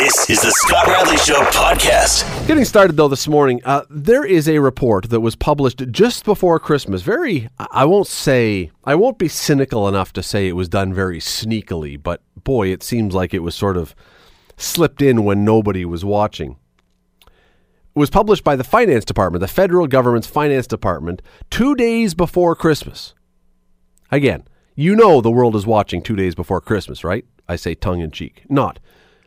This is the Scott Radley Show podcast. Getting started though this morning, uh, there is a report that was published just before Christmas. Very, I won't say, I won't be cynical enough to say it was done very sneakily, but boy, it seems like it was sort of slipped in when nobody was watching. It was published by the Finance Department, the federal government's Finance Department, two days before Christmas. Again, you know the world is watching two days before Christmas, right? I say tongue in cheek. Not.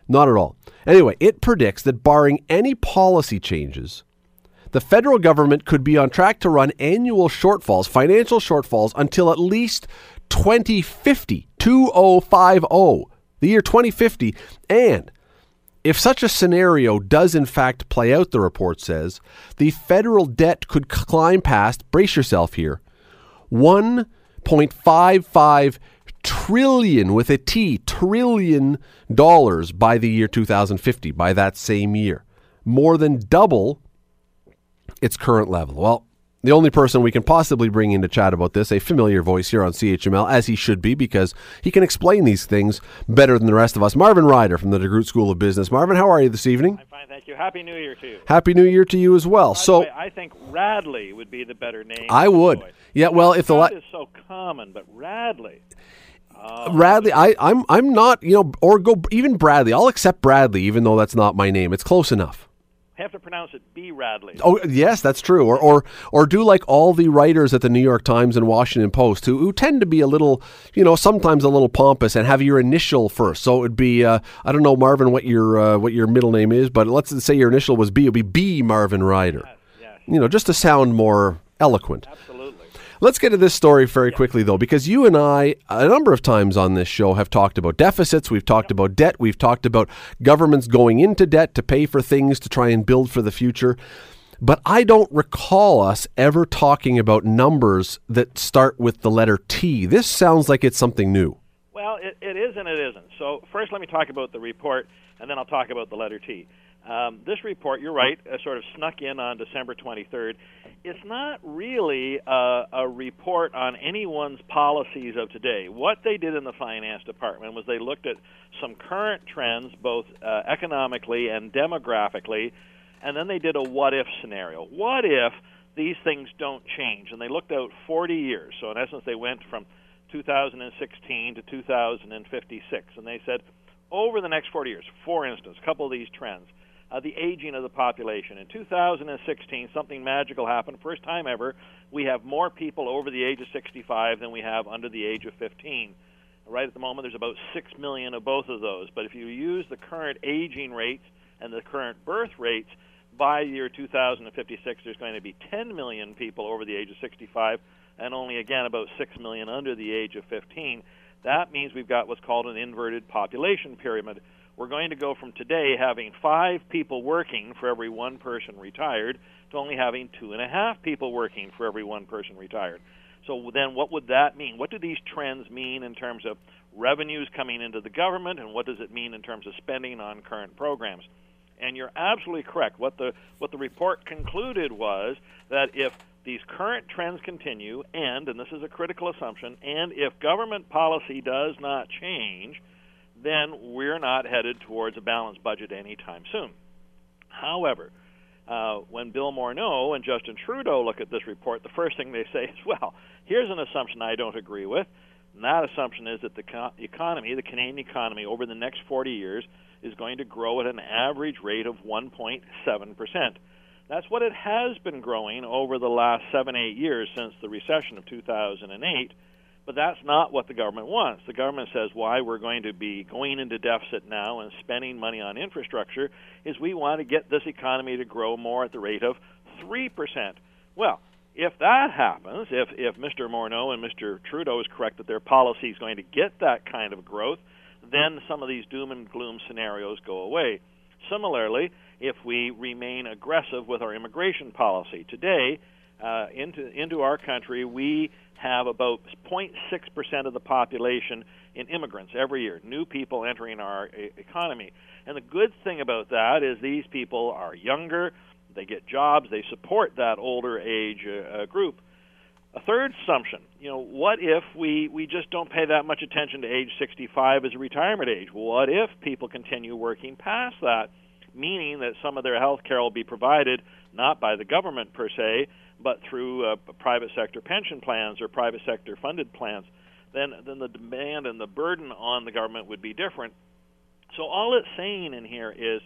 Not at all. Anyway, it predicts that barring any policy changes, the federal government could be on track to run annual shortfalls, financial shortfalls, until at least 2050, 2050, the year 2050. And if such a scenario does in fact play out, the report says, the federal debt could climb past, brace yourself here, 1.55 trillion with a T, trillion dollars by the year 2050, by that same year. More than double its current level. Well, the only person we can possibly bring in to chat about this, a familiar voice here on CHML, as he should be, because he can explain these things better than the rest of us. Marvin Ryder from the DeGroote School of Business. Marvin, how are you this evening? I'm fine, thank you. Happy New Year to you. Happy New Year to you as well. By so way, I think Radley would be the better name. I would. Boy. Yeah, well, if the la- is so common, but Radley. Radley, I, I'm I'm not you know or go even Bradley. I'll accept Bradley even though that's not my name. It's close enough. have to pronounce it B. Radley. Oh yes, that's true. Or or or do like all the writers at the New York Times and Washington Post who, who tend to be a little you know sometimes a little pompous and have your initial first. So it would be uh, I don't know Marvin what your uh, what your middle name is, but let's say your initial was B. It would be B Marvin Ryder. Yes, You know, just to sound more eloquent. absolutely. Let's get to this story very quickly, though, because you and I, a number of times on this show, have talked about deficits. We've talked about debt. We've talked about governments going into debt to pay for things to try and build for the future. But I don't recall us ever talking about numbers that start with the letter T. This sounds like it's something new. Well, it, it is and it isn't. So first, let me talk about the report, and then I'll talk about the letter T. Um, this report, you're right, uh, sort of snuck in on December 23rd. It's not really a, a report on anyone's policies of today. What they did in the finance department was they looked at some current trends, both uh, economically and demographically, and then they did a what if scenario. What if these things don't change? And they looked out 40 years. So, in essence, they went from 2016 to 2056. And they said, over the next 40 years, for instance, a couple of these trends. Uh, the aging of the population. In 2016, something magical happened. First time ever, we have more people over the age of 65 than we have under the age of 15. Right at the moment, there's about 6 million of both of those. But if you use the current aging rates and the current birth rates, by the year 2056, there's going to be 10 million people over the age of 65 and only, again, about 6 million under the age of 15. That means we've got what's called an inverted population pyramid. We're going to go from today having five people working for every one person retired to only having two and a half people working for every one person retired. So then, what would that mean? What do these trends mean in terms of revenues coming into the government, and what does it mean in terms of spending on current programs? And you're absolutely correct. What the what the report concluded was that if these current trends continue, and and this is a critical assumption, and if government policy does not change, then we're not headed towards a balanced budget anytime soon. However, uh, when Bill Morneau and Justin Trudeau look at this report, the first thing they say is, well, here's an assumption I don't agree with. And that assumption is that the co- economy, the Canadian economy, over the next 40 years is going to grow at an average rate of 1.7%. That's what it has been growing over the last seven, eight years since the recession of 2008. But that's not what the government wants. The government says why we're going to be going into deficit now and spending money on infrastructure is we want to get this economy to grow more at the rate of 3%. Well, if that happens, if, if Mr. Morneau and Mr. Trudeau is correct that their policy is going to get that kind of growth, then some of these doom and gloom scenarios go away. Similarly, if we remain aggressive with our immigration policy today, uh, into into our country, we have about 0.6% of the population in immigrants every year, new people entering our e- economy. And the good thing about that is these people are younger, they get jobs, they support that older age uh, uh, group. A third assumption, you know, what if we, we just don't pay that much attention to age 65 as a retirement age? What if people continue working past that, meaning that some of their health care will be provided not by the government per se, but through uh, private sector pension plans or private sector funded plans? Then, then the demand and the burden on the government would be different. So all it's saying in here is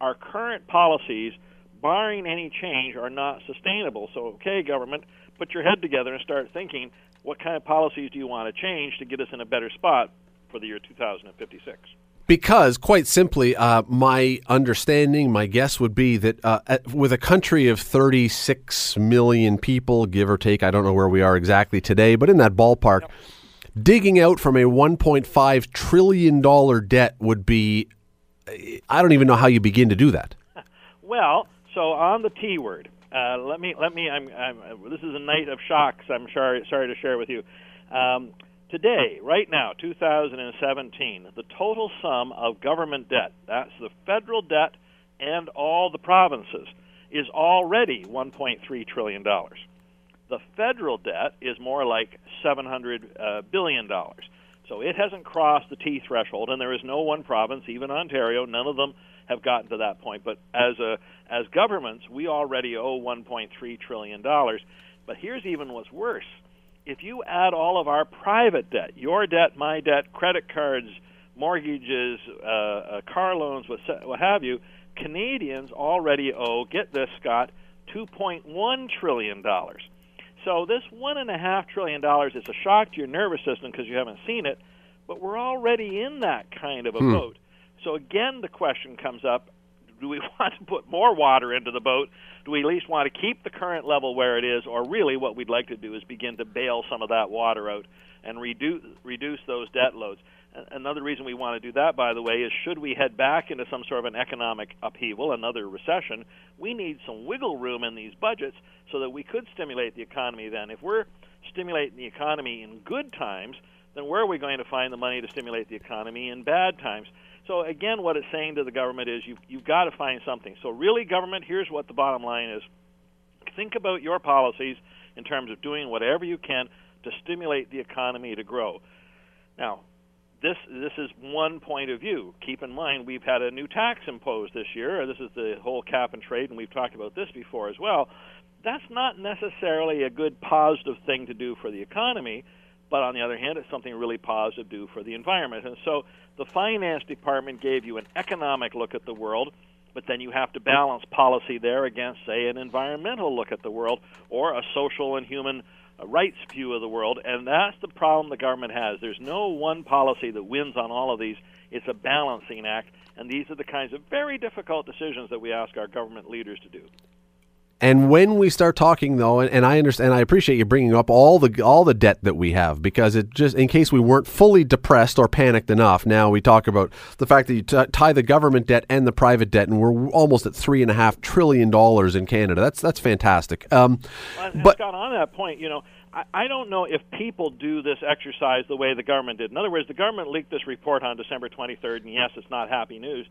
our current policies, barring any change, are not sustainable. So, okay, government, put your head together and start thinking what kind of policies do you want to change to get us in a better spot for the year 2056? Because, quite simply, uh, my understanding, my guess would be that uh, at, with a country of 36 million people, give or take, I don't know where we are exactly today, but in that ballpark, yep. digging out from a $1.5 trillion debt would be, I don't even know how you begin to do that. Well, so on the T word, uh, let me let me. I'm, I'm, this is a night of shocks. I'm sorry sorry to share with you. Um, today, right now, 2017, the total sum of government debt, that's the federal debt and all the provinces, is already 1.3 trillion dollars. The federal debt is more like 700 uh, billion. So it hasn't crossed the T threshold, and there is no one province, even Ontario, none of them have gotten to that point. But as a as governments, we already owe 1.3 trillion dollars. But here's even what's worse: if you add all of our private debt, your debt, my debt, credit cards, mortgages, uh, uh, car loans, what have you, Canadians already owe. Get this, Scott, 2.1 trillion dollars. So this one and a half trillion dollars is a shock to your nervous system because you haven't seen it, but we're already in that kind of a hmm. boat. So again, the question comes up: Do we want to put more water into the boat? Do we at least want to keep the current level where it is, or really what we'd like to do is begin to bail some of that water out and reduce reduce those debt loads? Another reason we want to do that, by the way, is should we head back into some sort of an economic upheaval, another recession, we need some wiggle room in these budgets so that we could stimulate the economy then. If we're stimulating the economy in good times, then where are we going to find the money to stimulate the economy in bad times? So again, what it's saying to the government is you've, you've got to find something. So really, government, here's what the bottom line is: think about your policies in terms of doing whatever you can to stimulate the economy to grow. Now, this this is one point of view. Keep in mind we've had a new tax imposed this year. This is the whole cap and trade, and we've talked about this before as well. That's not necessarily a good positive thing to do for the economy, but on the other hand, it's something really positive to do for the environment. And so the finance department gave you an economic look at the world, but then you have to balance policy there against, say, an environmental look at the world or a social and human uh, rights view of the world, and that's the problem the government has. There's no one policy that wins on all of these. It's a balancing act, and these are the kinds of very difficult decisions that we ask our government leaders to do. And when we start talking, though, and, and, I understand, I appreciate you bringing up all the all the debt that we have because it just in case we weren't fully depressed or panicked enough. Now we talk about the fact that you t- tie the government debt and the private debt, and we're almost at three and a half trillion dollars in Canada. That's that's fantastic. Um, well, but Scott, on that point, you know, I, I don't know if people do this exercise the way the government did. In other words, the government leaked this report on December 23rd, and yes, it's not happy news.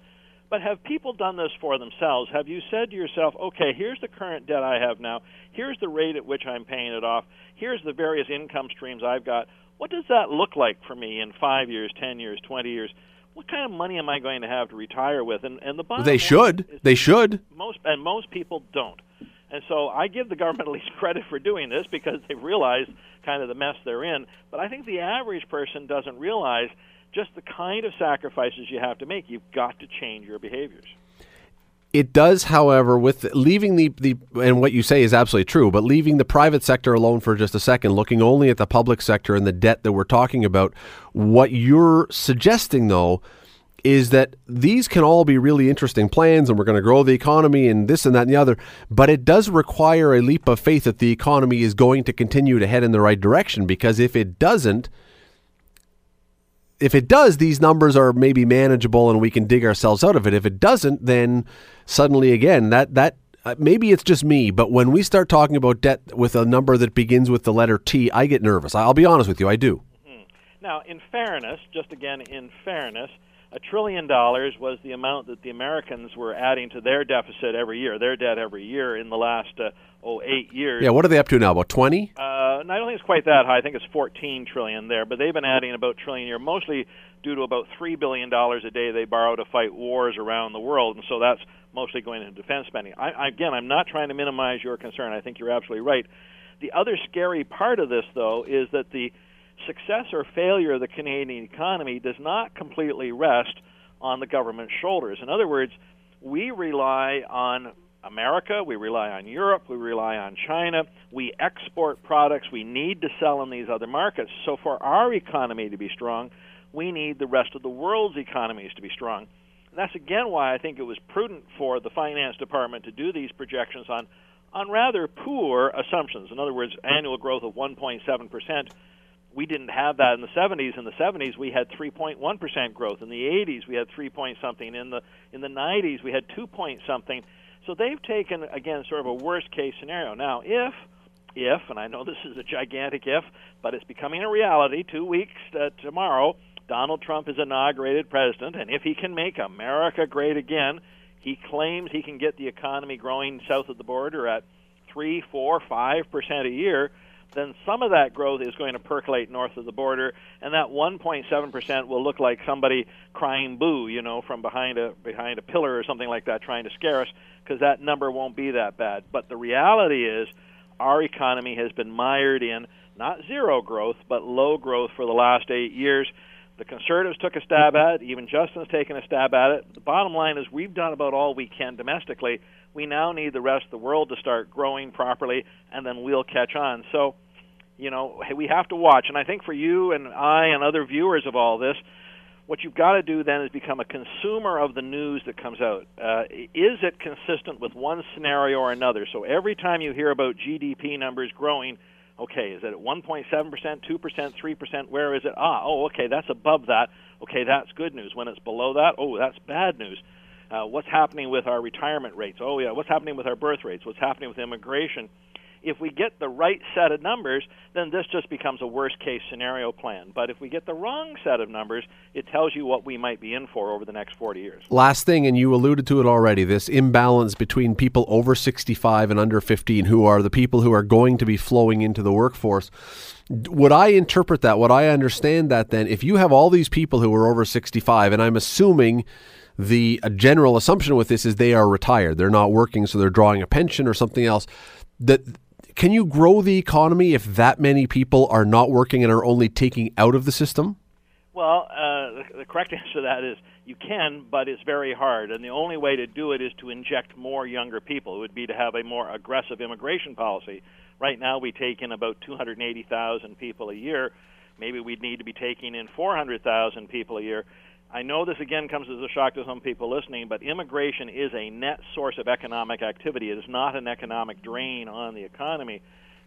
But have people done this for themselves? Have you said to yourself, okay, here's the current debt I have now, here's the rate at which I'm paying it off, here's the various income streams I've got. What does that look like for me in five years, ten years, twenty years? What kind of money am I going to have to retire with? And, and the bottom they should. They should. Most and most people don't. And so I give the government at least credit for doing this because they realize kind of the mess they're in. But I think the average person doesn't realize just the kind of sacrifices you have to make. You've got to change your behaviors. It does, however, with leaving the, the and what you say is absolutely true, but leaving the private sector alone for just a second, looking only at the public sector and the debt that we're talking about, what you're suggesting though is that these can all be really interesting plans and we're going to grow the economy and this and that and the other, but it does require a leap of faith that the economy is going to continue to head in the right direction because if it doesn't, if it does, these numbers are maybe manageable and we can dig ourselves out of it. If it doesn't, then suddenly again, that that uh, maybe it's just me, but when we start talking about debt with a number that begins with the letter T, I get nervous. I'll be honest with you, I do. Mm-hmm. Now, in fairness, just again in fairness, a trillion dollars was the amount that the Americans were adding to their deficit every year, their debt every year in the last uh, oh eight years. Yeah, what are they up to now? About twenty? Uh, I don't think it's quite that high. I think it's 14 trillion there, but they've been adding about a trillion a year, mostly due to about three billion dollars a day they borrow to fight wars around the world, and so that's mostly going into defense spending. I, I, again, I'm not trying to minimize your concern. I think you're absolutely right. The other scary part of this, though, is that the success or failure of the Canadian economy does not completely rest on the government's shoulders. In other words, we rely on America, we rely on Europe, we rely on China, we export products we need to sell in these other markets. So, for our economy to be strong, we need the rest of the world's economies to be strong. And that's again why I think it was prudent for the finance department to do these projections on on rather poor assumptions. In other words, annual growth of 1.7 percent we didn't have that in the 70s. In the 70s, we had 3.1 percent growth. In the 80s, we had 3 point something. In the in the 90s, we had 2 point something. So they've taken again sort of a worst case scenario. Now, if if and I know this is a gigantic if, but it's becoming a reality. Two weeks uh, tomorrow, Donald Trump is inaugurated president, and if he can make America great again, he claims he can get the economy growing south of the border at three, four, five percent a year then some of that growth is going to percolate north of the border, and that 1.7% will look like somebody crying boo, you know, from behind a behind a pillar or something like that, trying to scare us, because that number won't be that bad. But the reality is, our economy has been mired in not zero growth, but low growth for the last eight years. The Conservatives took a stab at it. Even Justin's taken a stab at it. The bottom line is we've done about all we can domestically. We now need the rest of the world to start growing properly, and then we'll catch on. So you know, we have to watch. And I think for you and I and other viewers of all this, what you've got to do then is become a consumer of the news that comes out. Uh, is it consistent with one scenario or another? So every time you hear about GDP numbers growing, okay, is it at 1.7%, 2%, 3%? Where is it? Ah, oh, okay, that's above that. Okay, that's good news. When it's below that, oh, that's bad news. Uh, what's happening with our retirement rates? Oh, yeah, what's happening with our birth rates? What's happening with immigration? If we get the right set of numbers, then this just becomes a worst case scenario plan. But if we get the wrong set of numbers, it tells you what we might be in for over the next 40 years. Last thing, and you alluded to it already this imbalance between people over 65 and under 15, who are the people who are going to be flowing into the workforce. Would I interpret that? Would I understand that then? If you have all these people who are over 65, and I'm assuming the general assumption with this is they are retired, they're not working, so they're drawing a pension or something else. That can you grow the economy if that many people are not working and are only taking out of the system? Well, uh, the, the correct answer to that is you can, but it's very hard. And the only way to do it is to inject more younger people. It would be to have a more aggressive immigration policy. Right now, we take in about 280,000 people a year. Maybe we'd need to be taking in 400,000 people a year. I know this again comes as a shock to some people listening, but immigration is a net source of economic activity. It is not an economic drain on the economy.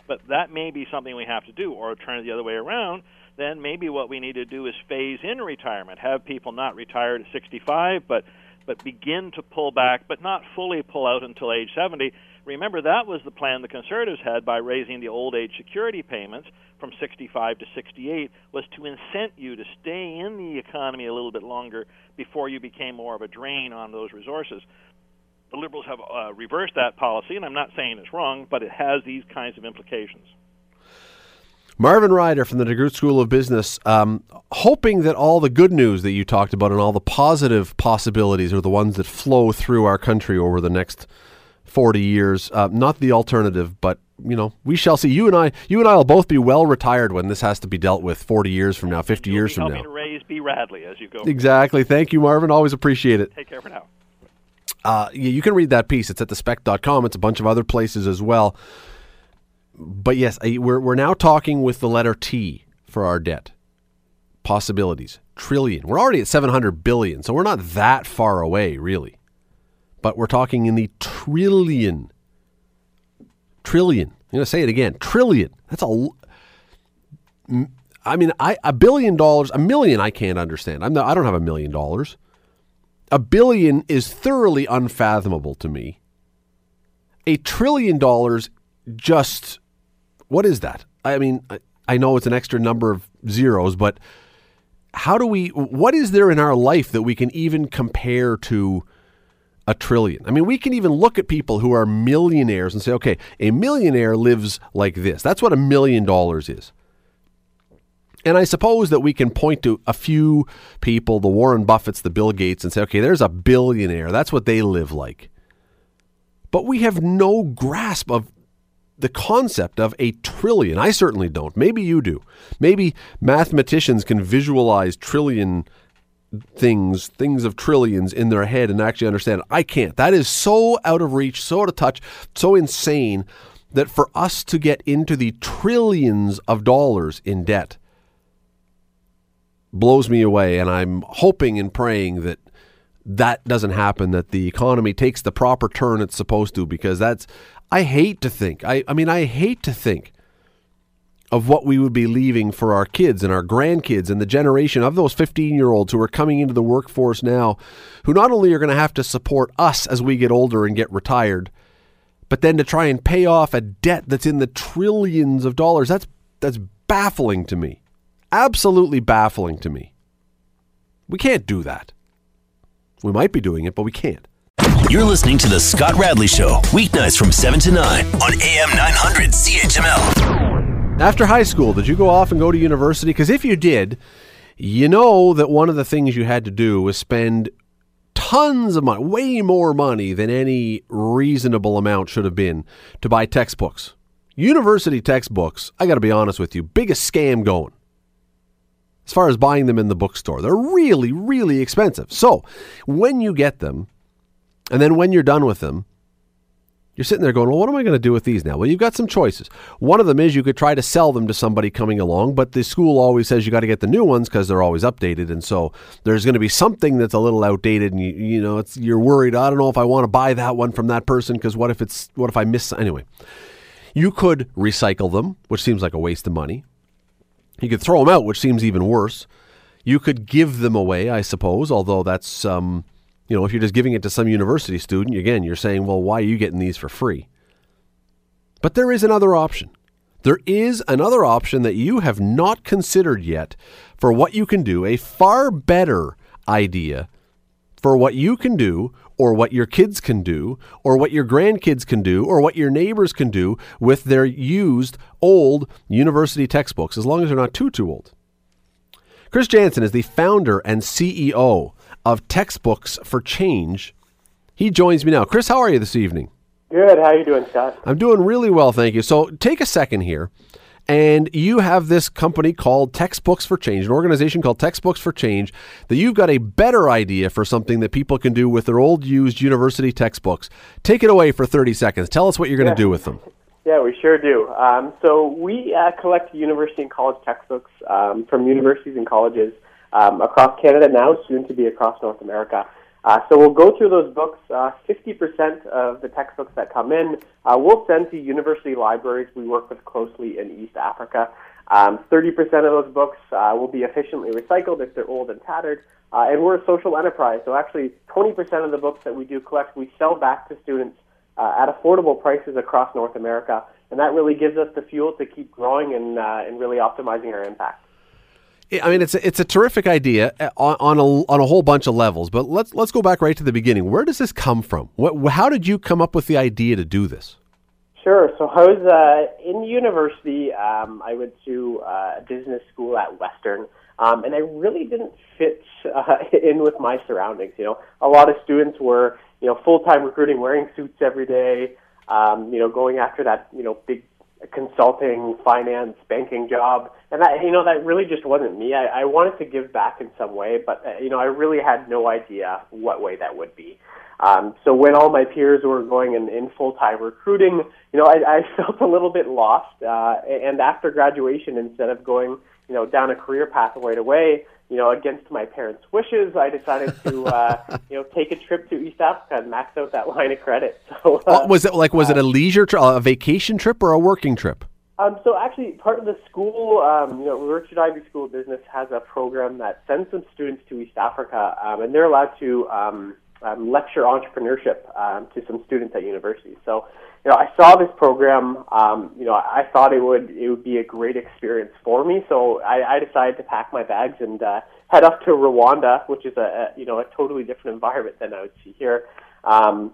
But that may be something we have to do, or turn it the other way around. Then maybe what we need to do is phase in retirement, have people not retire at 65, but but begin to pull back, but not fully pull out until age 70. Remember, that was the plan the Conservatives had by raising the old age security payments from 65 to 68 was to incent you to stay in the economy a little bit longer before you became more of a drain on those resources. The Liberals have uh, reversed that policy, and I'm not saying it's wrong, but it has these kinds of implications. Marvin Ryder from the DeGroote School of Business, um, hoping that all the good news that you talked about and all the positive possibilities are the ones that flow through our country over the next 40 years. Uh, not the alternative, but you know, we shall see. You and I, you and I will both be well retired when this has to be dealt with 40 years from now, 50 years from now. raise B. Radley as you go. Exactly. Thank you, Marvin. Always appreciate it. Take care for now. Uh, yeah, you can read that piece. It's at thespec.com. It's a bunch of other places as well. But yes, we're, we're now talking with the letter T for our debt. Possibilities. Trillion. We're already at 700 billion, so we're not that far away, really but we're talking in the trillion. Trillion. I'm going to say it again. Trillion. That's a. I mean, I a billion dollars, a million. I can't understand. I'm not, I don't have a million dollars. A billion is thoroughly unfathomable to me. A trillion dollars, just what is that? I mean, I, I know it's an extra number of zeros, but how do we what is there in our life that we can even compare to a trillion i mean we can even look at people who are millionaires and say okay a millionaire lives like this that's what a million dollars is and I suppose that we can point to a few people, the Warren Buffetts, the Bill Gates, and say, okay, there's a billionaire. That's what they live like. But we have no grasp of the concept of a trillion. I certainly don't. Maybe you do. Maybe mathematicians can visualize trillion things, things of trillions in their head and actually understand. I can't. That is so out of reach, so out of touch, so insane that for us to get into the trillions of dollars in debt blows me away. And I'm hoping and praying that that doesn't happen, that the economy takes the proper turn it's supposed to, because that's, I hate to think, I, I mean, I hate to think of what we would be leaving for our kids and our grandkids and the generation of those 15 year olds who are coming into the workforce now, who not only are going to have to support us as we get older and get retired, but then to try and pay off a debt that's in the trillions of dollars. That's, that's baffling to me. Absolutely baffling to me. We can't do that. We might be doing it, but we can't. You're listening to The Scott Radley Show, weeknights from 7 to 9 on AM 900 CHML. After high school, did you go off and go to university? Because if you did, you know that one of the things you had to do was spend tons of money, way more money than any reasonable amount should have been to buy textbooks. University textbooks, I got to be honest with you, biggest scam going as far as buying them in the bookstore. They're really, really expensive. So when you get them, and then when you're done with them, you're sitting there going, well, what am I going to do with these now? Well, you've got some choices. One of them is you could try to sell them to somebody coming along, but the school always says you got to get the new ones because they're always updated. And so there's going to be something that's a little outdated, and you, you know, it's you're worried. I don't know if I want to buy that one from that person because what if it's what if I miss anyway? You could recycle them, which seems like a waste of money. You could throw them out, which seems even worse. You could give them away, I suppose, although that's, um, you know, if you're just giving it to some university student, again, you're saying, well, why are you getting these for free? But there is another option. There is another option that you have not considered yet for what you can do, a far better idea for what you can do or what your kids can do, or what your grandkids can do, or what your neighbors can do with their used old university textbooks, as long as they're not too, too old. Chris Janssen is the founder and CEO of Textbooks for Change. He joins me now. Chris, how are you this evening? Good. How are you doing, Scott? I'm doing really well, thank you. So take a second here and you have this company called Textbooks for Change, an organization called Textbooks for Change, that you've got a better idea for something that people can do with their old used university textbooks. Take it away for 30 seconds. Tell us what you're going to yeah. do with them. Yeah, we sure do. Um, so we uh, collect university and college textbooks um, from universities and colleges um, across Canada now, soon to be across North America. Uh, so we'll go through those books. Uh, 50% of the textbooks that come in, uh, we'll send to university libraries we work with closely in East Africa. Um, 30% of those books uh, will be efficiently recycled if they're old and tattered. Uh, and we're a social enterprise, so actually 20% of the books that we do collect, we sell back to students uh, at affordable prices across North America. And that really gives us the fuel to keep growing and, and really optimizing our impact. I mean, it's a, it's a terrific idea uh, on, on a on a whole bunch of levels. But let's let's go back right to the beginning. Where does this come from? What, how did you come up with the idea to do this? Sure. So I was uh, in university. Um, I went to uh, business school at Western, um, and I really didn't fit uh, in with my surroundings. You know, a lot of students were you know full time recruiting, wearing suits every day. Um, you know, going after that you know big consulting, finance, banking job, and that you know that really just wasn't me. I, I wanted to give back in some way, but uh, you know I really had no idea what way that would be. Um, so when all my peers were going in, in full time recruiting, you know I, I felt a little bit lost. Uh, and after graduation, instead of going you know down a career path right away, you know, against my parents' wishes, I decided to, uh, you know, take a trip to East Africa and max out that line of credit. So, uh, was it like was it a uh, leisure trip, a vacation trip, or a working trip? Um, so actually, part of the school, um, you know, Richard Ivey School of Business has a program that sends some students to East Africa, um, and they're allowed to um, um, lecture entrepreneurship um, to some students at universities. So, you know, I saw this program. Um, you know, I thought it would it would be a great experience for me. So I, I decided to pack my bags and uh, head up to Rwanda, which is a, a you know a totally different environment than I would see here. Um,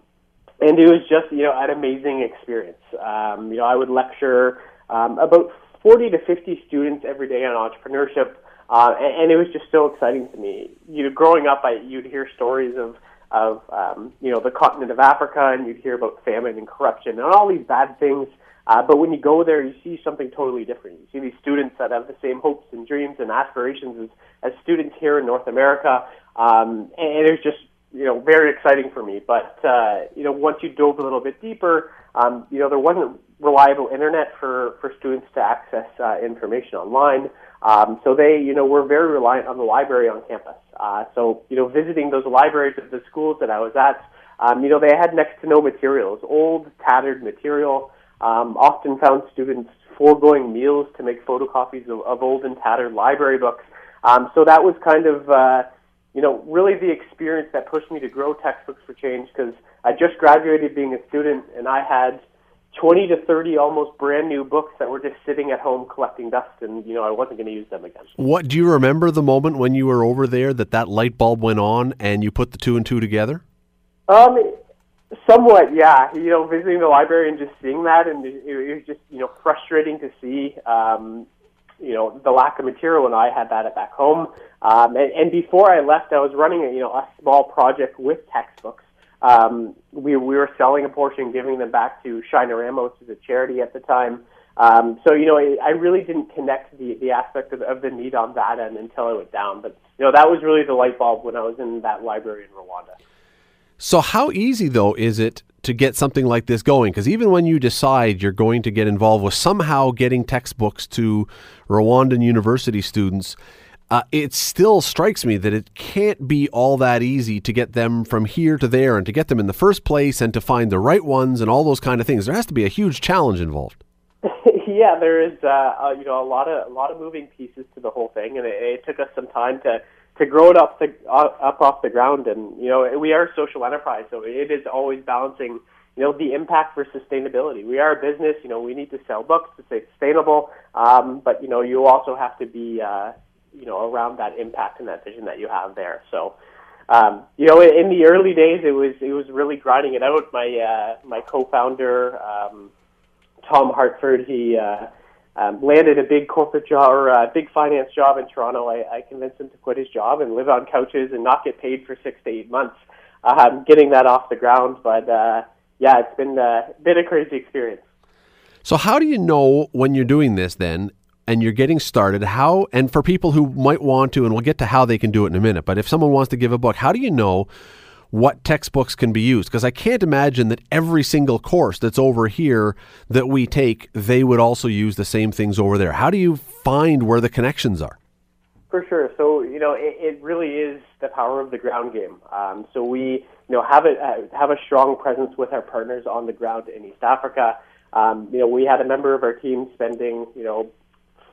and it was just you know an amazing experience. Um, you know, I would lecture um, about 40 to 50 students every day on entrepreneurship, uh, and, and it was just so exciting to me. You know, growing up, I you'd hear stories of of um, you know the continent of Africa, and you'd hear about famine and corruption and all these bad things. Uh, but when you go there, you see something totally different. You see these students that have the same hopes and dreams and aspirations as, as students here in North America, um, and it was just you know very exciting for me. But uh, you know once you dove a little bit deeper, um, you know there wasn't reliable internet for for students to access uh, information online. Um, so they you know were very reliant on the library on campus. Uh, so you know visiting those libraries at the schools that I was at, um, you know they had next to no materials, old tattered material. Um, often found students foregoing meals to make photocopies of, of old and tattered library books. Um, so that was kind of uh, you know, really the experience that pushed me to grow textbooks for change because I just graduated being a student and I had 20 to 30 almost brand new books that were just sitting at home collecting dust and you know I wasn't going to use them again. What do you remember the moment when you were over there that that light bulb went on and you put the two and two together? Um somewhat yeah, you know visiting the library and just seeing that and it, it was just you know frustrating to see um you know the lack of material and I had that at back home. Um, and, and before I left, I was running a, you know a small project with textbooks. Um, we we were selling a portion, giving them back to Shiner Ramos as a charity at the time. Um, so you know I, I really didn't connect the the aspect of, of the need on that end until I went down. But you know that was really the light bulb when I was in that library in Rwanda. So how easy though is it to get something like this going? Because even when you decide you're going to get involved with somehow getting textbooks to Rwandan university students, uh, it still strikes me that it can't be all that easy to get them from here to there and to get them in the first place and to find the right ones and all those kind of things. There has to be a huge challenge involved. yeah, there is. Uh, uh, you know, a lot of a lot of moving pieces to the whole thing, and it, it took us some time to to grow it up the, up off the ground. And you know, we are a social enterprise, so it is always balancing. You know, the impact for sustainability. We are a business. You know, we need to sell books to stay sustainable. Um, but you know, you also have to be uh, you know around that impact and that vision that you have there. So. Um, you know, in the early days, it was it was really grinding it out. My uh, my co-founder, um, Tom Hartford, he uh, um, landed a big corporate job or a big finance job in Toronto. I, I convinced him to quit his job and live on couches and not get paid for six to eight months, um, getting that off the ground. But uh, yeah, it's been uh, been a crazy experience. So, how do you know when you're doing this then? And you're getting started. How and for people who might want to, and we'll get to how they can do it in a minute. But if someone wants to give a book, how do you know what textbooks can be used because I can't imagine that every single course that's over here that we take, they would also use the same things over there. How do you find where the connections are? For sure. So you know, it, it really is the power of the ground game. Um, so we you know have a uh, have a strong presence with our partners on the ground in East Africa. Um, you know, we had a member of our team spending you know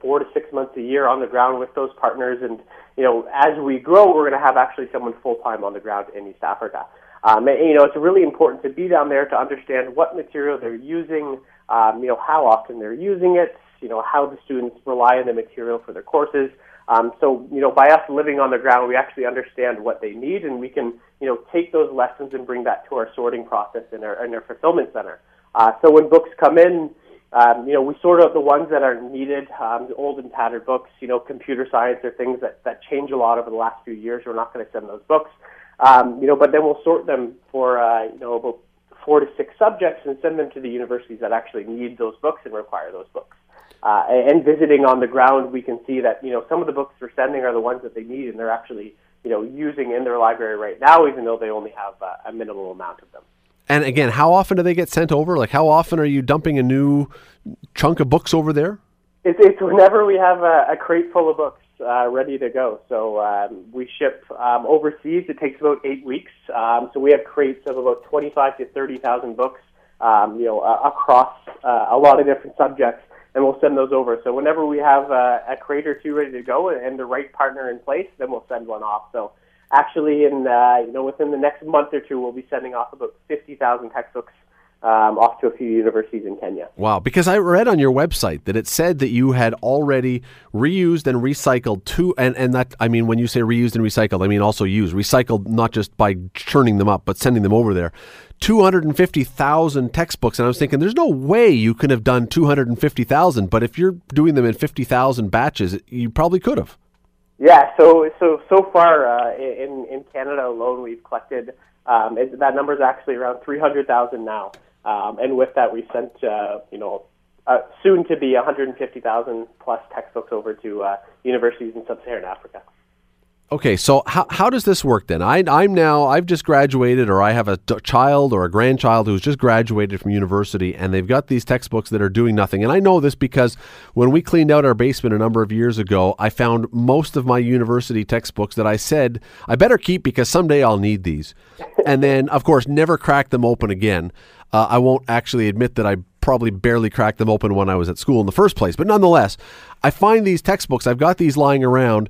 four to six months a year on the ground with those partners. And, you know, as we grow, we're going to have actually someone full time on the ground in East Africa. Um, and, you know, it's really important to be down there to understand what material they're using, um, you know, how often they're using it, you know, how the students rely on the material for their courses. Um, so, you know, by us living on the ground, we actually understand what they need, and we can, you know, take those lessons and bring that to our sorting process in our, in our fulfillment center. Uh, so when books come in, um, you know, we sort out the ones that are needed, um, the old and tattered books, you know, computer science or things that, that change a lot over the last few years. We're not going to send those books. Um, you know, but then we'll sort them for, uh, you know, about four to six subjects and send them to the universities that actually need those books and require those books. Uh, and visiting on the ground, we can see that, you know, some of the books we're sending are the ones that they need and they're actually, you know, using in their library right now, even though they only have uh, a minimal amount of them. And again, how often do they get sent over? Like, how often are you dumping a new chunk of books over there? It's, it's whenever we have a, a crate full of books uh, ready to go. So um, we ship um, overseas. It takes about eight weeks. Um, so we have crates of about twenty-five to thirty thousand books, um, you know, uh, across uh, a lot of different subjects, and we'll send those over. So whenever we have uh, a crate or two ready to go and the right partner in place, then we'll send one off. So actually, in uh, you know within the next month or two, we'll be sending off about fifty thousand textbooks um, off to a few universities in Kenya. Wow, because I read on your website that it said that you had already reused and recycled two, and, and that, I mean, when you say reused and recycled, I mean also used, recycled not just by churning them up, but sending them over there. 250,000 textbooks. And I was thinking, there's no way you could have done 250,000, but if you're doing them in 50,000 batches, you probably could have. Yeah, so so so far uh, in in Canada alone, we've collected um, it, that number is actually around 300,000 now. Um, and with that, we sent, uh, you know, uh, soon to be 150,000 plus textbooks over to uh, universities in sub-Saharan Africa. Okay, so how, how does this work then? I, I'm now, I've just graduated, or I have a d- child or a grandchild who's just graduated from university, and they've got these textbooks that are doing nothing. And I know this because when we cleaned out our basement a number of years ago, I found most of my university textbooks that I said I better keep because someday I'll need these. and then, of course, never cracked them open again. Uh, I won't actually admit that I probably barely cracked them open when I was at school in the first place, but nonetheless, I find these textbooks, I've got these lying around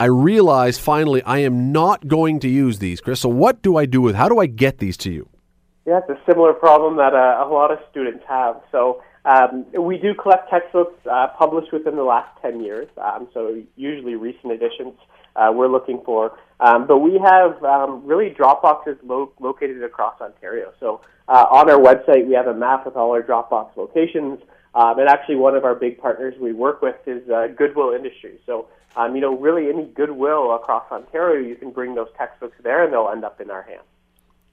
I realize finally I am not going to use these, Chris. So what do I do with? How do I get these to you? Yeah, it's a similar problem that uh, a lot of students have. So um, we do collect textbooks uh, published within the last 10 years, um, so usually recent editions uh, we're looking for. Um, but we have um, really Dropboxes lo- located across Ontario. So uh, on our website, we have a map with all our Dropbox locations. Um, and actually, one of our big partners we work with is uh, Goodwill Industries. So um, you know, really any goodwill across Ontario, you can bring those textbooks there, and they'll end up in our hands.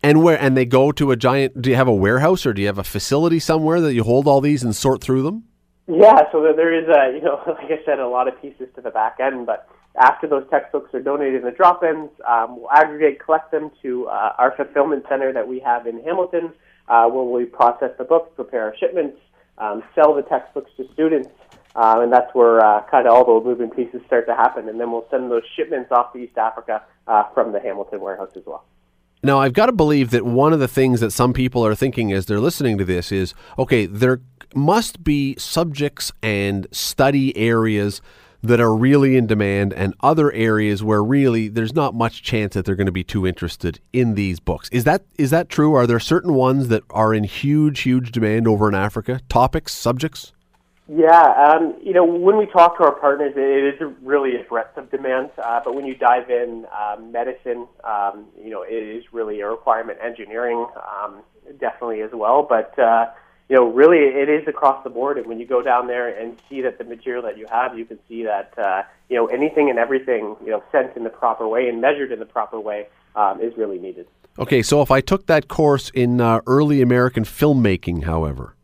And where and they go to a giant? Do you have a warehouse or do you have a facility somewhere that you hold all these and sort through them? Yeah, so there is a you know, like I said, a lot of pieces to the back end. But after those textbooks are donated in the drop-ins, um, we'll aggregate, collect them to uh, our fulfillment center that we have in Hamilton, uh, where we process the books, prepare our shipments, um, sell the textbooks to students, uh, and that's where uh, kind of all those moving pieces start to happen. And then we'll send those shipments off to East Africa uh, from the Hamilton warehouse as well. Now, I've got to believe that one of the things that some people are thinking as they're listening to this is okay, there must be subjects and study areas that are really in demand and other areas where really there's not much chance that they're going to be too interested in these books. Is that is that true? Are there certain ones that are in huge huge demand over in Africa? Topics, subjects? Yeah, um, you know, when we talk to our partners, it is really a breadth of demand. Uh, but when you dive in, um, medicine, um, you know, it is really a requirement. Engineering, um, definitely as well. But uh, you know, really, it is across the board. And when you go down there and see that the material that you have, you can see that uh, you know anything and everything, you know, sent in the proper way and measured in the proper way um, is really needed. Okay, so if I took that course in uh, early American filmmaking, however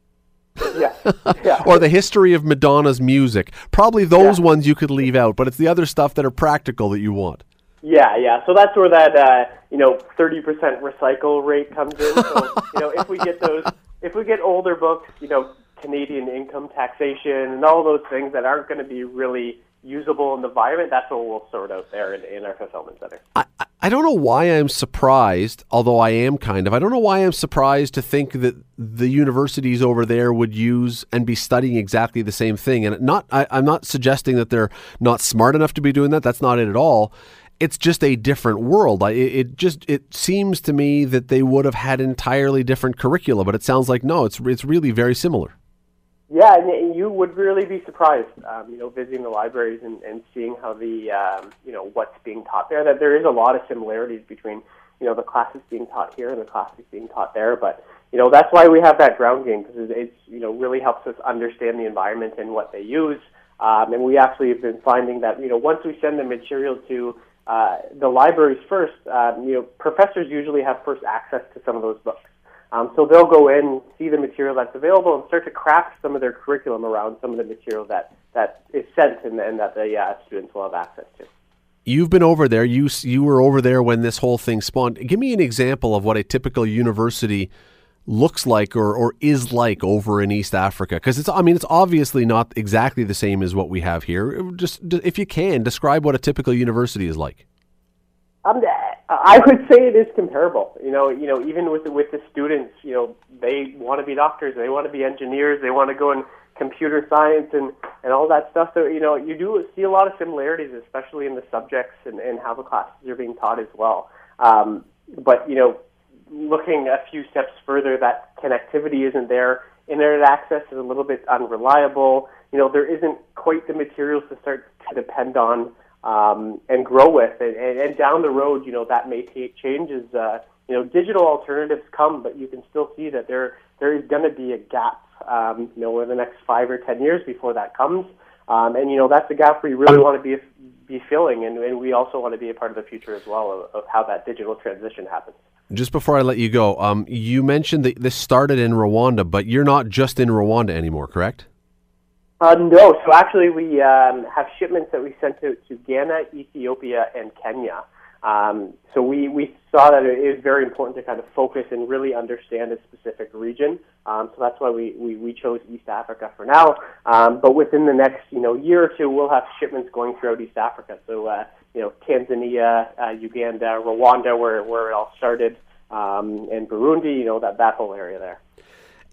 yeah. yeah. or the history of Madonna's music. Probably those yeah. ones you could leave out, but it's the other stuff that are practical that you want. Yeah, yeah. So that's where that uh, you know thirty percent recycle rate comes in. So you know if we get those, if we get older books, you know Canadian income taxation and all those things that aren't going to be really usable in the environment, that's what we'll sort out there in, in our fulfillment center. I, I don't know why I'm surprised, although I am kind of. I don't know why I'm surprised to think that the universities over there would use and be studying exactly the same thing. And not, I, I'm not suggesting that they're not smart enough to be doing that. That's not it at all. It's just a different world. I, it just it seems to me that they would have had entirely different curricula, but it sounds like no. It's it's really very similar. Yeah, and you would really be surprised, um, you know, visiting the libraries and, and seeing how the, um, you know, what's being taught there. That there is a lot of similarities between, you know, the classes being taught here and the classes being taught there. But, you know, that's why we have that ground game because it's, you know, really helps us understand the environment and what they use. Um, and we actually have been finding that, you know, once we send the material to uh, the libraries first, um, you know, professors usually have first access to some of those books. Um, so they'll go in, see the material that's available, and start to craft some of their curriculum around some of the material that, that is sent and, and that the uh, students will have access to. You've been over there. You you were over there when this whole thing spawned. Give me an example of what a typical university looks like or, or is like over in East Africa because it's I mean it's obviously not exactly the same as what we have here. Just if you can describe what a typical university is like. Um, I would say it is comparable. You know, you know, even with the, with the students, you know, they want to be doctors, they want to be engineers, they want to go in computer science and and all that stuff. So you know, you do see a lot of similarities, especially in the subjects and, and how the classes are being taught as well. Um, but you know, looking a few steps further, that connectivity isn't there. Internet access is a little bit unreliable. You know, there isn't quite the materials to start to depend on um, and grow with. And, and, and down the road, you know, that may take changes. Uh, you know, digital alternatives come, but you can still see that there there is going to be a gap. Um, you know, over the next five or ten years before that comes. Um, and you know, that's a gap we really want to be be filling, and, and we also want to be a part of the future as well of, of how that digital transition happens. Just before I let you go, um, you mentioned that this started in Rwanda, but you're not just in Rwanda anymore, correct? Uh, no. So actually, we um, have shipments that we sent to, to Ghana, Ethiopia, and Kenya. Um, so we, we saw that it is very important to kind of focus and really understand a specific region. Um, so that's why we, we, we chose East Africa for now. Um, but within the next you know year or two, we'll have shipments going throughout East Africa. So uh, you know Tanzania, uh, Uganda, Rwanda, where where it all started, um, and Burundi. You know that that whole area there.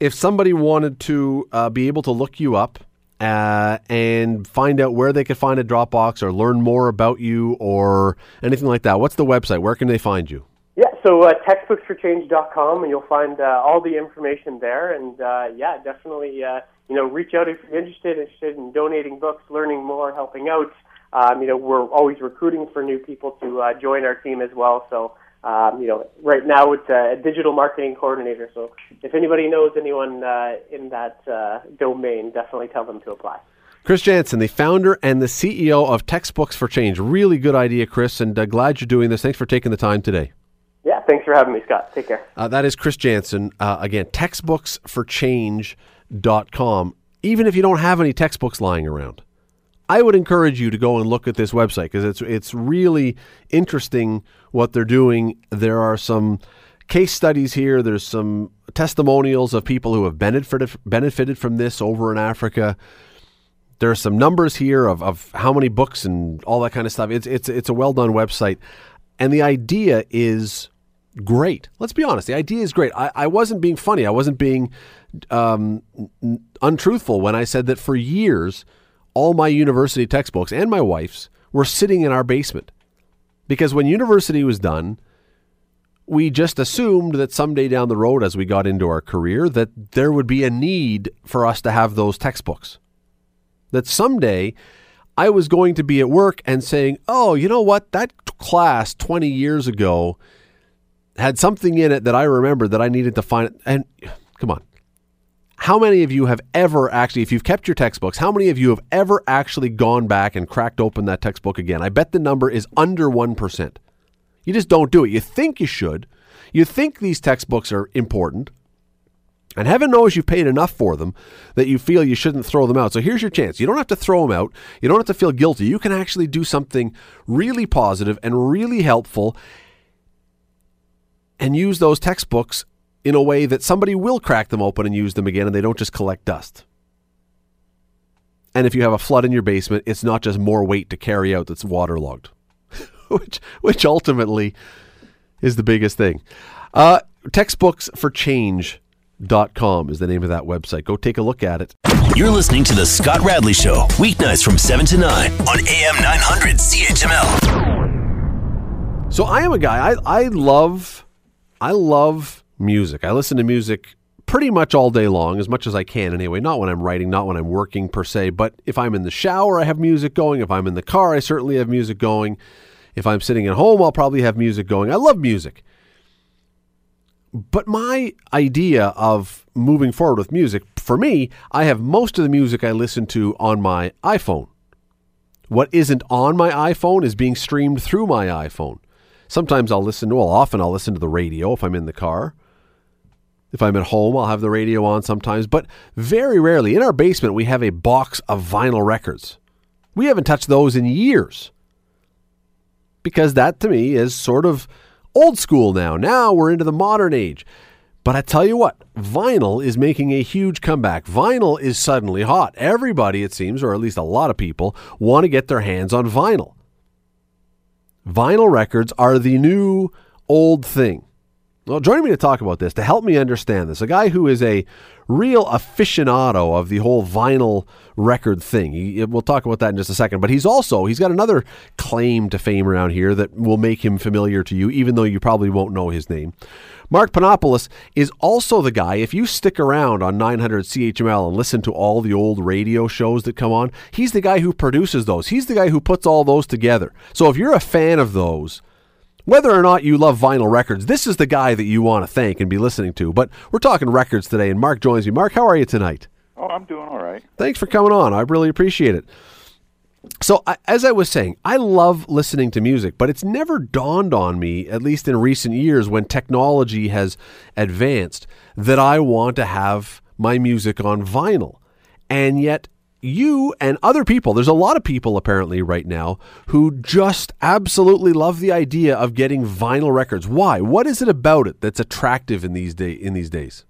If somebody wanted to uh, be able to look you up uh, and find out where they could find a Dropbox or learn more about you or anything like that, what's the website? Where can they find you? Yeah, so uh, textbooksforchange.com, and you'll find uh, all the information there. And uh, yeah, definitely, uh, you know, reach out if you're interested, interested in donating books, learning more, helping out. Um, you know, we're always recruiting for new people to uh, join our team as well. So um, you know, right now it's a digital marketing coordinator. So if anybody knows anyone uh, in that uh, domain, definitely tell them to apply. Chris Janssen, the founder and the CEO of Textbooks for Change. Really good idea, Chris, and uh, glad you're doing this. Thanks for taking the time today. Yeah, thanks for having me, Scott. Take care. Uh, that is Chris Janssen. Uh, again, textbooksforchange.com. Even if you don't have any textbooks lying around, I would encourage you to go and look at this website because it's it's really interesting what they're doing. There are some case studies here. There's some testimonials of people who have benefited benefited from this over in Africa. There are some numbers here of, of how many books and all that kind of stuff. It's it's it's a well done website, and the idea is great. Let's be honest. The idea is great. I, I wasn't being funny. I wasn't being um, untruthful when I said that for years all my university textbooks and my wife's were sitting in our basement. Because when university was done, we just assumed that someday down the road, as we got into our career, that there would be a need for us to have those textbooks. That someday I was going to be at work and saying, oh, you know what? That class 20 years ago had something in it that I remember that I needed to find. And come on, how many of you have ever actually, if you've kept your textbooks, how many of you have ever actually gone back and cracked open that textbook again? I bet the number is under 1%. You just don't do it. You think you should. You think these textbooks are important. And heaven knows you've paid enough for them that you feel you shouldn't throw them out. So here's your chance. You don't have to throw them out. You don't have to feel guilty. You can actually do something really positive and really helpful and use those textbooks in a way that somebody will crack them open and use them again and they don't just collect dust. And if you have a flood in your basement, it's not just more weight to carry out that's waterlogged, which, which ultimately is the biggest thing. Uh, textbooksforchange.com is the name of that website. Go take a look at it. You're listening to The Scott Radley Show, weeknights from 7 to 9 on AM 900 CHML. So I am a guy, I, I love, I love music. I listen to music pretty much all day long, as much as I can anyway. Not when I'm writing, not when I'm working per se, but if I'm in the shower, I have music going. If I'm in the car, I certainly have music going. If I'm sitting at home, I'll probably have music going. I love music. But my idea of moving forward with music, for me, I have most of the music I listen to on my iPhone. What isn't on my iPhone is being streamed through my iPhone. Sometimes I'll listen, to, well, often I'll listen to the radio if I'm in the car. If I'm at home, I'll have the radio on sometimes, but very rarely. In our basement, we have a box of vinyl records. We haven't touched those in years because that to me is sort of old school now. Now we're into the modern age. But I tell you what, vinyl is making a huge comeback. Vinyl is suddenly hot. Everybody, it seems, or at least a lot of people, want to get their hands on vinyl. Vinyl records are the new old thing. Well, joining me to talk about this, to help me understand this, a guy who is a real aficionado of the whole vinyl record thing. He, we'll talk about that in just a second. But he's also he's got another claim to fame around here that will make him familiar to you, even though you probably won't know his name. Mark Panopoulos is also the guy. If you stick around on 900 CHML and listen to all the old radio shows that come on, he's the guy who produces those. He's the guy who puts all those together. So if you're a fan of those whether or not you love vinyl records, this is the guy that you want to thank and be listening to. But we're talking records today, and Mark joins me. Mark, how are you tonight? Oh, I'm doing all right. Thanks for coming on. I really appreciate it. So, as I was saying, I love listening to music, but it's never dawned on me, at least in recent years when technology has advanced, that I want to have my music on vinyl. And yet, you and other people, there's a lot of people apparently right now who just absolutely love the idea of getting vinyl records. Why? What is it about it that's attractive in these day in these days?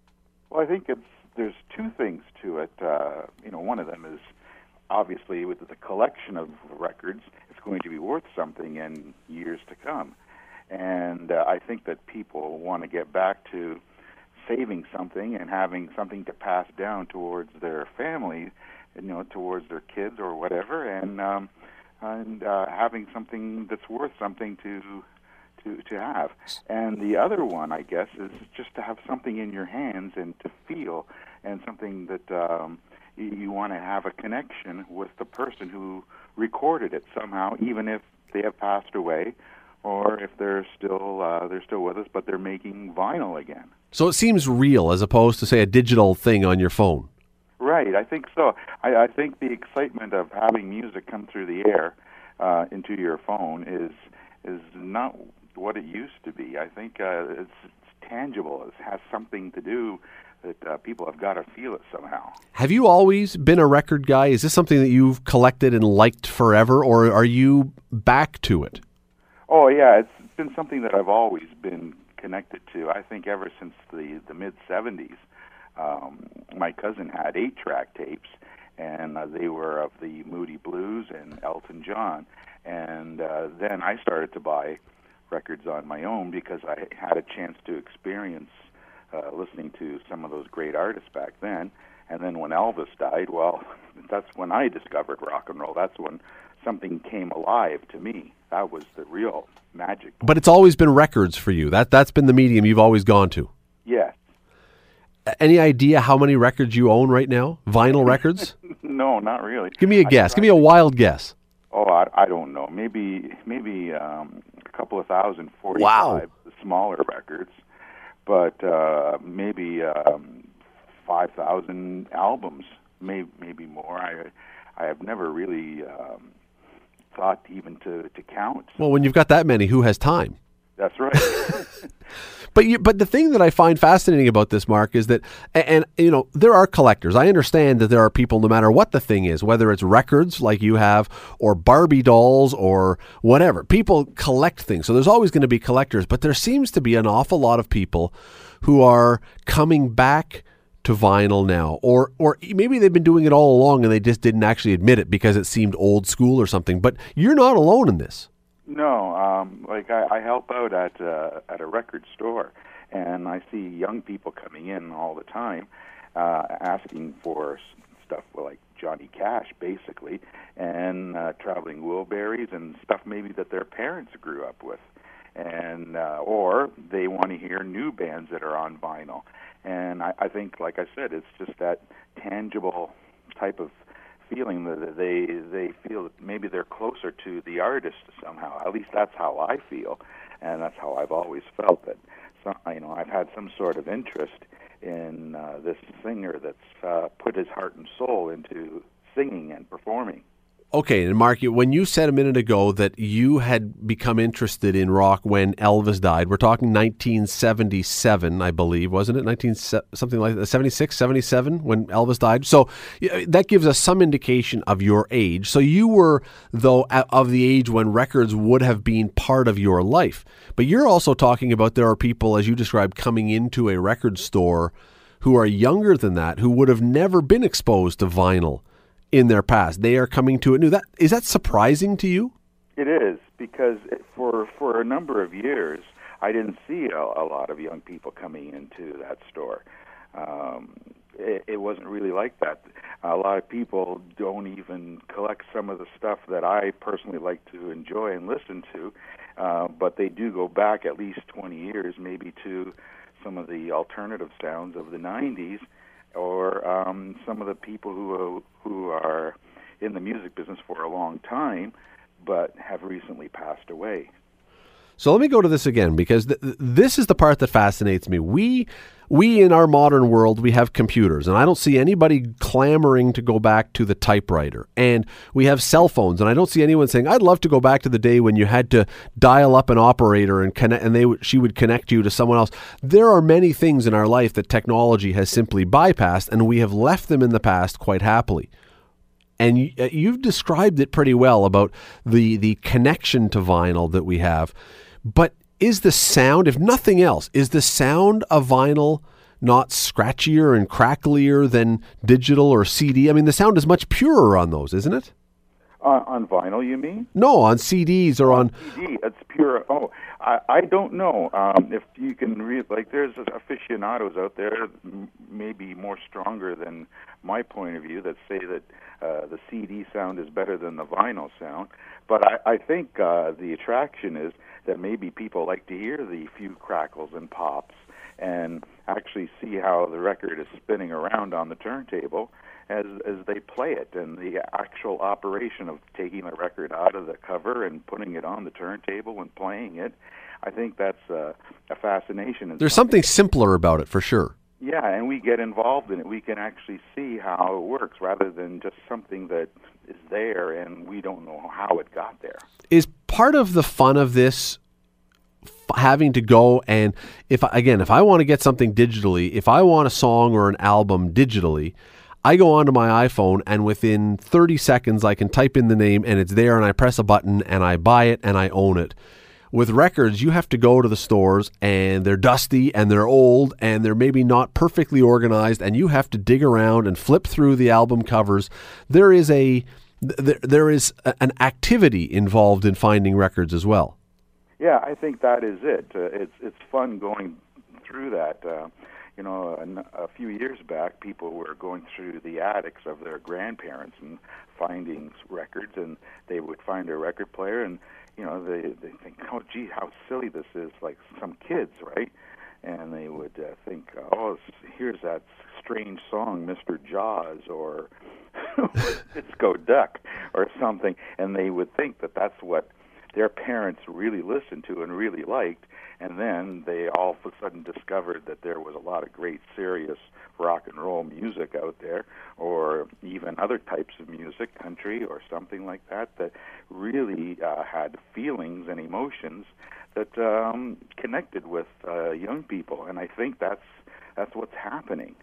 Well, I think it's there's two things to it. Uh, you know, one of them is obviously with the collection of records, it's going to be worth something in years to come. And uh, I think that people want to get back to saving something and having something to pass down towards their family you know, towards their kids or whatever, and um, and uh, having something that's worth something to to to have. And the other one, I guess, is just to have something in your hands and to feel, and something that um, you, you want to have a connection with the person who recorded it somehow, even if they have passed away, or if they're still uh, they're still with us, but they're making vinyl again. So it seems real as opposed to say a digital thing on your phone. Right, I think so. I, I think the excitement of having music come through the air uh, into your phone is is not what it used to be. I think uh, it's, it's tangible. It has something to do that uh, people have got to feel it somehow. Have you always been a record guy? Is this something that you've collected and liked forever, or are you back to it? Oh yeah, it's been something that I've always been connected to. I think ever since the the mid '70s um, my cousin had eight track tapes, and uh, they were of the Moody Blues and Elton John. And uh, then I started to buy records on my own because I had a chance to experience uh, listening to some of those great artists back then. And then when Elvis died, well, that's when I discovered rock and roll. That's when something came alive to me. That was the real magic. But it's always been records for you. That that's been the medium you've always gone to. Yes, any idea how many records you own right now? Vinyl records? no, not really. Give me a guess. Give me a wild guess. Oh, I, I don't know. Maybe maybe um, a couple of thousand, forty-five, wow. smaller records, but uh, maybe um, five thousand albums, maybe maybe more. I I have never really um, thought even to to count. Well, when you've got that many, who has time? That's right. but you, but the thing that I find fascinating about this, Mark, is that, and, and, you know, there are collectors. I understand that there are people, no matter what the thing is, whether it's records like you have, or Barbie dolls, or whatever. People collect things, so there's always going to be collectors. But there seems to be an awful lot of people who are coming back to vinyl now, or or maybe they've been doing it all along and they just didn't actually admit it because it seemed old school or something. But you're not alone in this. No, um, like I, I help out at uh, at a record store, and I see young people coming in all the time, uh, asking for stuff like Johnny Cash, basically, and uh, traveling Wilburys and stuff maybe that their parents grew up with, and uh, or they want to hear new bands that are on vinyl, and I, I think, like I said, it's just that tangible type of feeling that they they feel that maybe they're closer to the artist somehow. At least that's how I feel, and that's how I've always felt that. So, you know, I've had some sort of interest in uh, this singer that's uh, put his heart and soul into singing and performing. Okay, and Mark, when you said a minute ago that you had become interested in rock when Elvis died, we're talking 1977, I believe, wasn't it? 19 something like that, 76, 77 when Elvis died. So uh, that gives us some indication of your age. So you were though of the age when records would have been part of your life. But you're also talking about there are people as you described coming into a record store who are younger than that who would have never been exposed to vinyl in their past. They are coming to it new. That is that surprising to you? It is because for for a number of years I didn't see a, a lot of young people coming into that store. Um, it, it wasn't really like that. A lot of people don't even collect some of the stuff that I personally like to enjoy and listen to, uh, but they do go back at least 20 years, maybe to some of the alternative sounds of the 90s, or um, some of the people who who are in the music business for a long time, but have recently passed away. So let me go to this again because th- this is the part that fascinates me. We we in our modern world we have computers and I don't see anybody clamoring to go back to the typewriter. And we have cell phones and I don't see anyone saying I'd love to go back to the day when you had to dial up an operator and connect and they she would connect you to someone else. There are many things in our life that technology has simply bypassed and we have left them in the past quite happily and uh, you've described it pretty well about the the connection to vinyl that we have. But is the sound, if nothing else, is the sound of vinyl not scratchier and cracklier than digital or CD? I mean, the sound is much purer on those, isn't it? On, on vinyl, you mean? No, on CDs or on. CD, it's pure. Oh, I, I don't know um, if you can read. Like, there's aficionados out there, maybe more stronger than my point of view, that say that uh, the CD sound is better than the vinyl sound. But I, I think uh, the attraction is that maybe people like to hear the few crackles and pops and actually see how the record is spinning around on the turntable as as they play it and the actual operation of taking the record out of the cover and putting it on the turntable and playing it I think that's uh, a fascination. There's something simpler about it for sure. Yeah, and we get involved in it. We can actually see how it works rather than just something that is there and we don't know how it got there. Is part of the fun of this having to go and if again if I want to get something digitally, if I want a song or an album digitally, I go onto my iPhone and within 30 seconds I can type in the name and it's there and I press a button and I buy it and I own it. With records, you have to go to the stores and they're dusty and they're old and they're maybe not perfectly organized and you have to dig around and flip through the album covers. There is a there, there is an activity involved in finding records as well. Yeah, I think that is it. Uh, it's it's fun going through that. Uh, you know, a, a few years back, people were going through the attics of their grandparents and finding records, and they would find a record player, and you know, they they think, oh, gee, how silly this is, like some kids, right? And they would uh, think, oh, here's that strange song, Mr. Jaws, or Disco Duck, or something, and they would think that that's what their parents really listened to and really liked, and then they all of a sudden discovered that there was a lot of great, serious rock and roll music out there, or even other types of music, country or something like that, that really uh, had feelings and emotions that um, connected with uh, young people. And I think that's that's what's happening.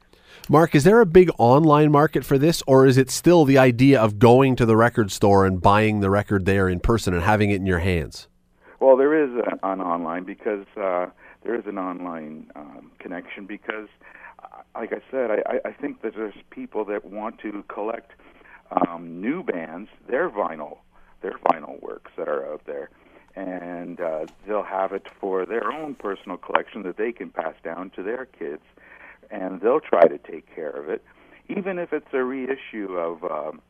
Mark, is there a big online market for this, or is it still the idea of going to the record store and buying the record there in person and having it in your hands? Well, there is an online because uh, there is an online um, connection because, like I said, I, I think that there's people that want to collect um, new bands, their vinyl, their vinyl works that are out there, and uh, they'll have it for their own personal collection that they can pass down to their kids, and they'll try to take care of it, even if it's a reissue of um,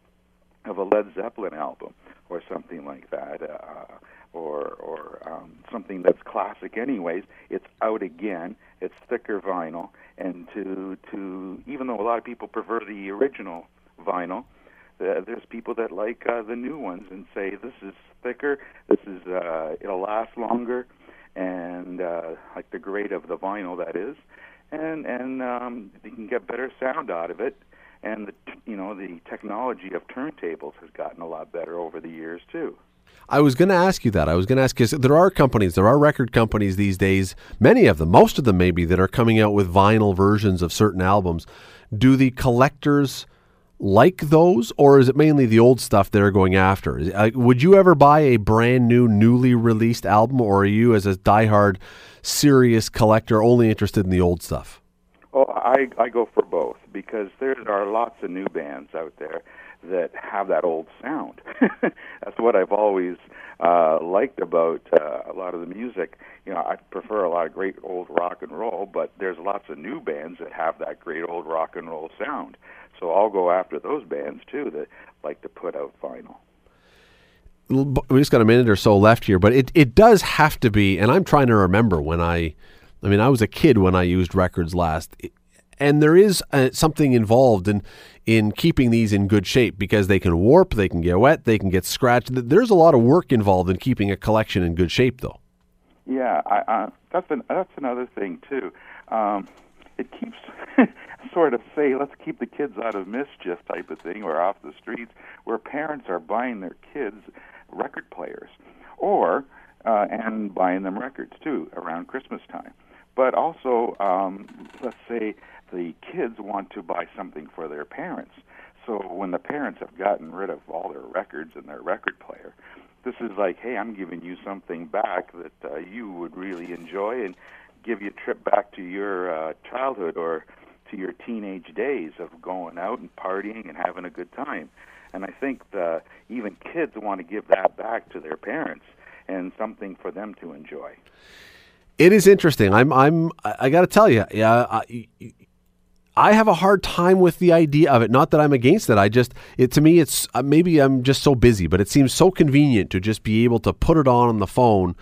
of a Led Zeppelin album or something like that. Uh, or or um, something that's classic anyways it's out again. It's thicker vinyl and to to even though a lot of people prefer the original vinyl uh, there's people that like uh, the new ones and say this is thicker this is uh, it'll last longer and uh, like the grade of the vinyl that is. And and um, you can get better sound out of it. And the you know the technology of turntables has gotten a lot better over the years too I was going to ask you that. I was going to ask because there are companies, there are record companies these days, many of them, most of them maybe, that are coming out with vinyl versions of certain albums. Do the collectors like those, or is it mainly the old stuff they're going after? Uh, would you ever buy a brand new, newly released album, or are you, as a diehard, serious collector, only interested in the old stuff? Well, I, I go for both because there are lots of new bands out there that have that old sound. That's what I've always uh, liked about uh, a lot of the music. You know, I prefer a lot of great old rock and roll, but there's lots of new bands that have that great old rock and roll sound. So I'll go after those bands too that like to put out vinyl we just got a minute or so left here, but it, it does have to be, and I'm trying to remember when I, I mean, I was a kid when I used records last, and there is uh, something involved in in keeping these in good shape because they can warp, they can get wet, they can get scratched. There's a lot of work involved in keeping a collection in good shape, though. Yeah, I, I, that's an, that's another thing too. Um, it keeps sort of say, let's keep the kids out of mischief type of thing, or off the streets, where parents are buying their kids record players, or uh, and buying them records too around Christmas time. But also, um, let's say the kids want to buy something for their parents. So when the parents have gotten rid of all their records and their record player, this is like, hey, I'm giving you something back that uh, you would really enjoy and give you a trip back to your uh, childhood or to your teenage days of going out and partying and having a good time. And I think the, even kids want to give that back to their parents and something for them to enjoy. It is interesting. I'm I'm I got to tell you, yeah, I, I have a hard time with the idea of it. Not that I'm against it. I just it to me it's uh, maybe I'm just so busy, but it seems so convenient to just be able to put it on on the phone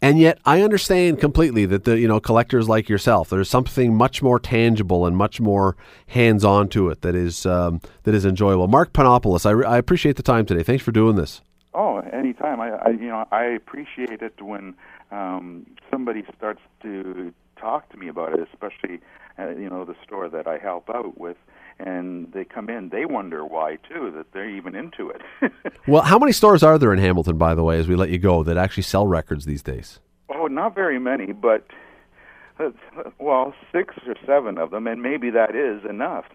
and yet I understand completely that the you know collectors like yourself, there's something much more tangible and much more hands-on to it that is um, that is enjoyable. Mark Panopoulos, I, re- I appreciate the time today. Thanks for doing this. Oh, anytime. I, I you know I appreciate it when um, somebody starts to talk to me about it, especially uh, you know the store that I help out with and they come in, they wonder why too that they're even into it. well, how many stores are there in Hamilton, by the way, as we let you go, that actually sell records these days? Oh, not very many, but uh, well, six or seven of them, and maybe that is enough.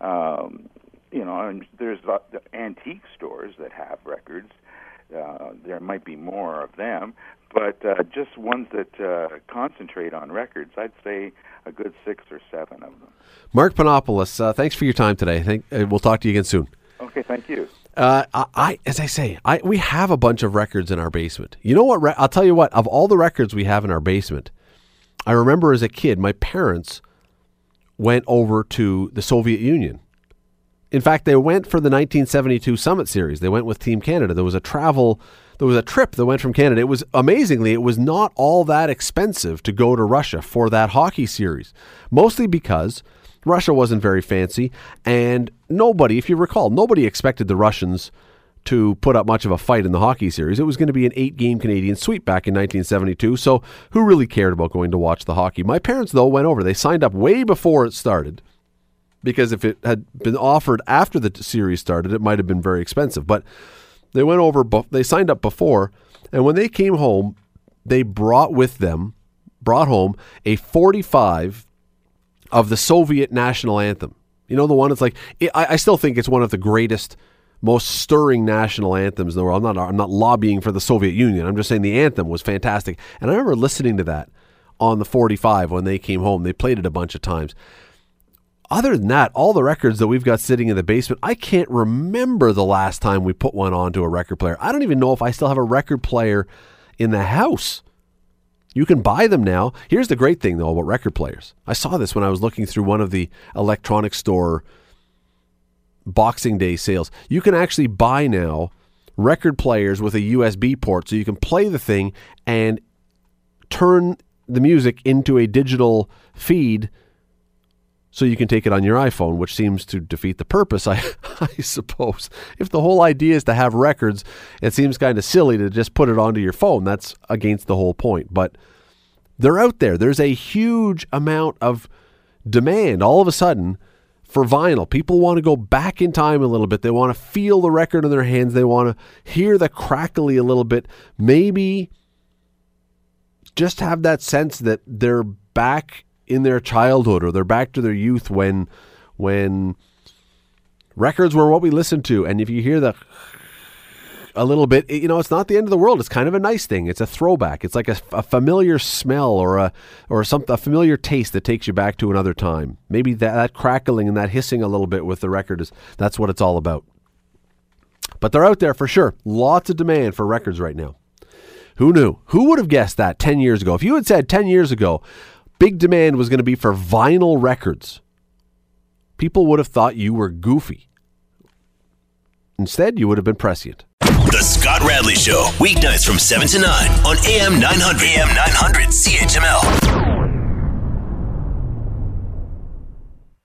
Um, you know, and there's uh, antique stores that have records. Uh, there might be more of them, but uh, just ones that uh, concentrate on records. I'd say a good six or seven of them. Mark Panopoulos, uh, thanks for your time today. Think, uh, we'll talk to you again soon. Okay, thank you. Uh, I, as I say, I we have a bunch of records in our basement. You know what? Re- I'll tell you what. Of all the records we have in our basement, I remember as a kid, my parents went over to the Soviet Union. In fact, they went for the 1972 Summit Series. They went with Team Canada. There was a travel there was a trip that went from Canada. It was amazingly, it was not all that expensive to go to Russia for that hockey series, mostly because Russia wasn't very fancy, and nobody, if you recall, nobody expected the Russians to put up much of a fight in the hockey series. It was going to be an eight game Canadian sweep back in 1972, so who really cared about going to watch the hockey? My parents, though, went over. They signed up way before it started because if it had been offered after the series started, it might have been very expensive. But they went over, they signed up before, and when they came home, they brought with them, brought home a 45 of the Soviet national anthem. You know, the one that's like, I, I still think it's one of the greatest, most stirring national anthems in the world. I'm not, I'm not lobbying for the Soviet Union. I'm just saying the anthem was fantastic. And I remember listening to that on the 45 when they came home. They played it a bunch of times other than that, all the records that we've got sitting in the basement, I can't remember the last time we put one onto a record player. I don't even know if I still have a record player in the house. You can buy them now. Here's the great thing, though, about record players. I saw this when I was looking through one of the electronic store Boxing Day sales. You can actually buy now record players with a USB port so you can play the thing and turn the music into a digital feed so you can take it on your iPhone, which seems to defeat the purpose, I, I suppose. If the whole idea is to have records, it seems kind of silly to just put it onto your phone. That's against the whole point. But they're out there. There's a huge amount of demand all of a sudden for vinyl. People want to go back in time a little bit. They want to feel the record in their hands. They want to hear the crackly a little bit. Maybe just have that sense that they're back in their childhood or they're back to their youth when when records were what we listened to and if you hear the a little bit you know it's not the end of the world it's kind of a nice thing it's a throwback it's like a, a familiar smell or a or some a familiar taste that takes you back to another time maybe that, that crackling and that hissing a little bit with the record is that's what it's all about but they're out there for sure. Lots of demand for records right now. Who knew? Who would have guessed that 10 years ago? If you had said 10 years ago, big demand was going to be for vinyl records, people would have thought you were goofy. Instead, you would have been prescient. The Scott Radley Show, weeknights from 7 to 9 on AM 900. AM 900 CHML.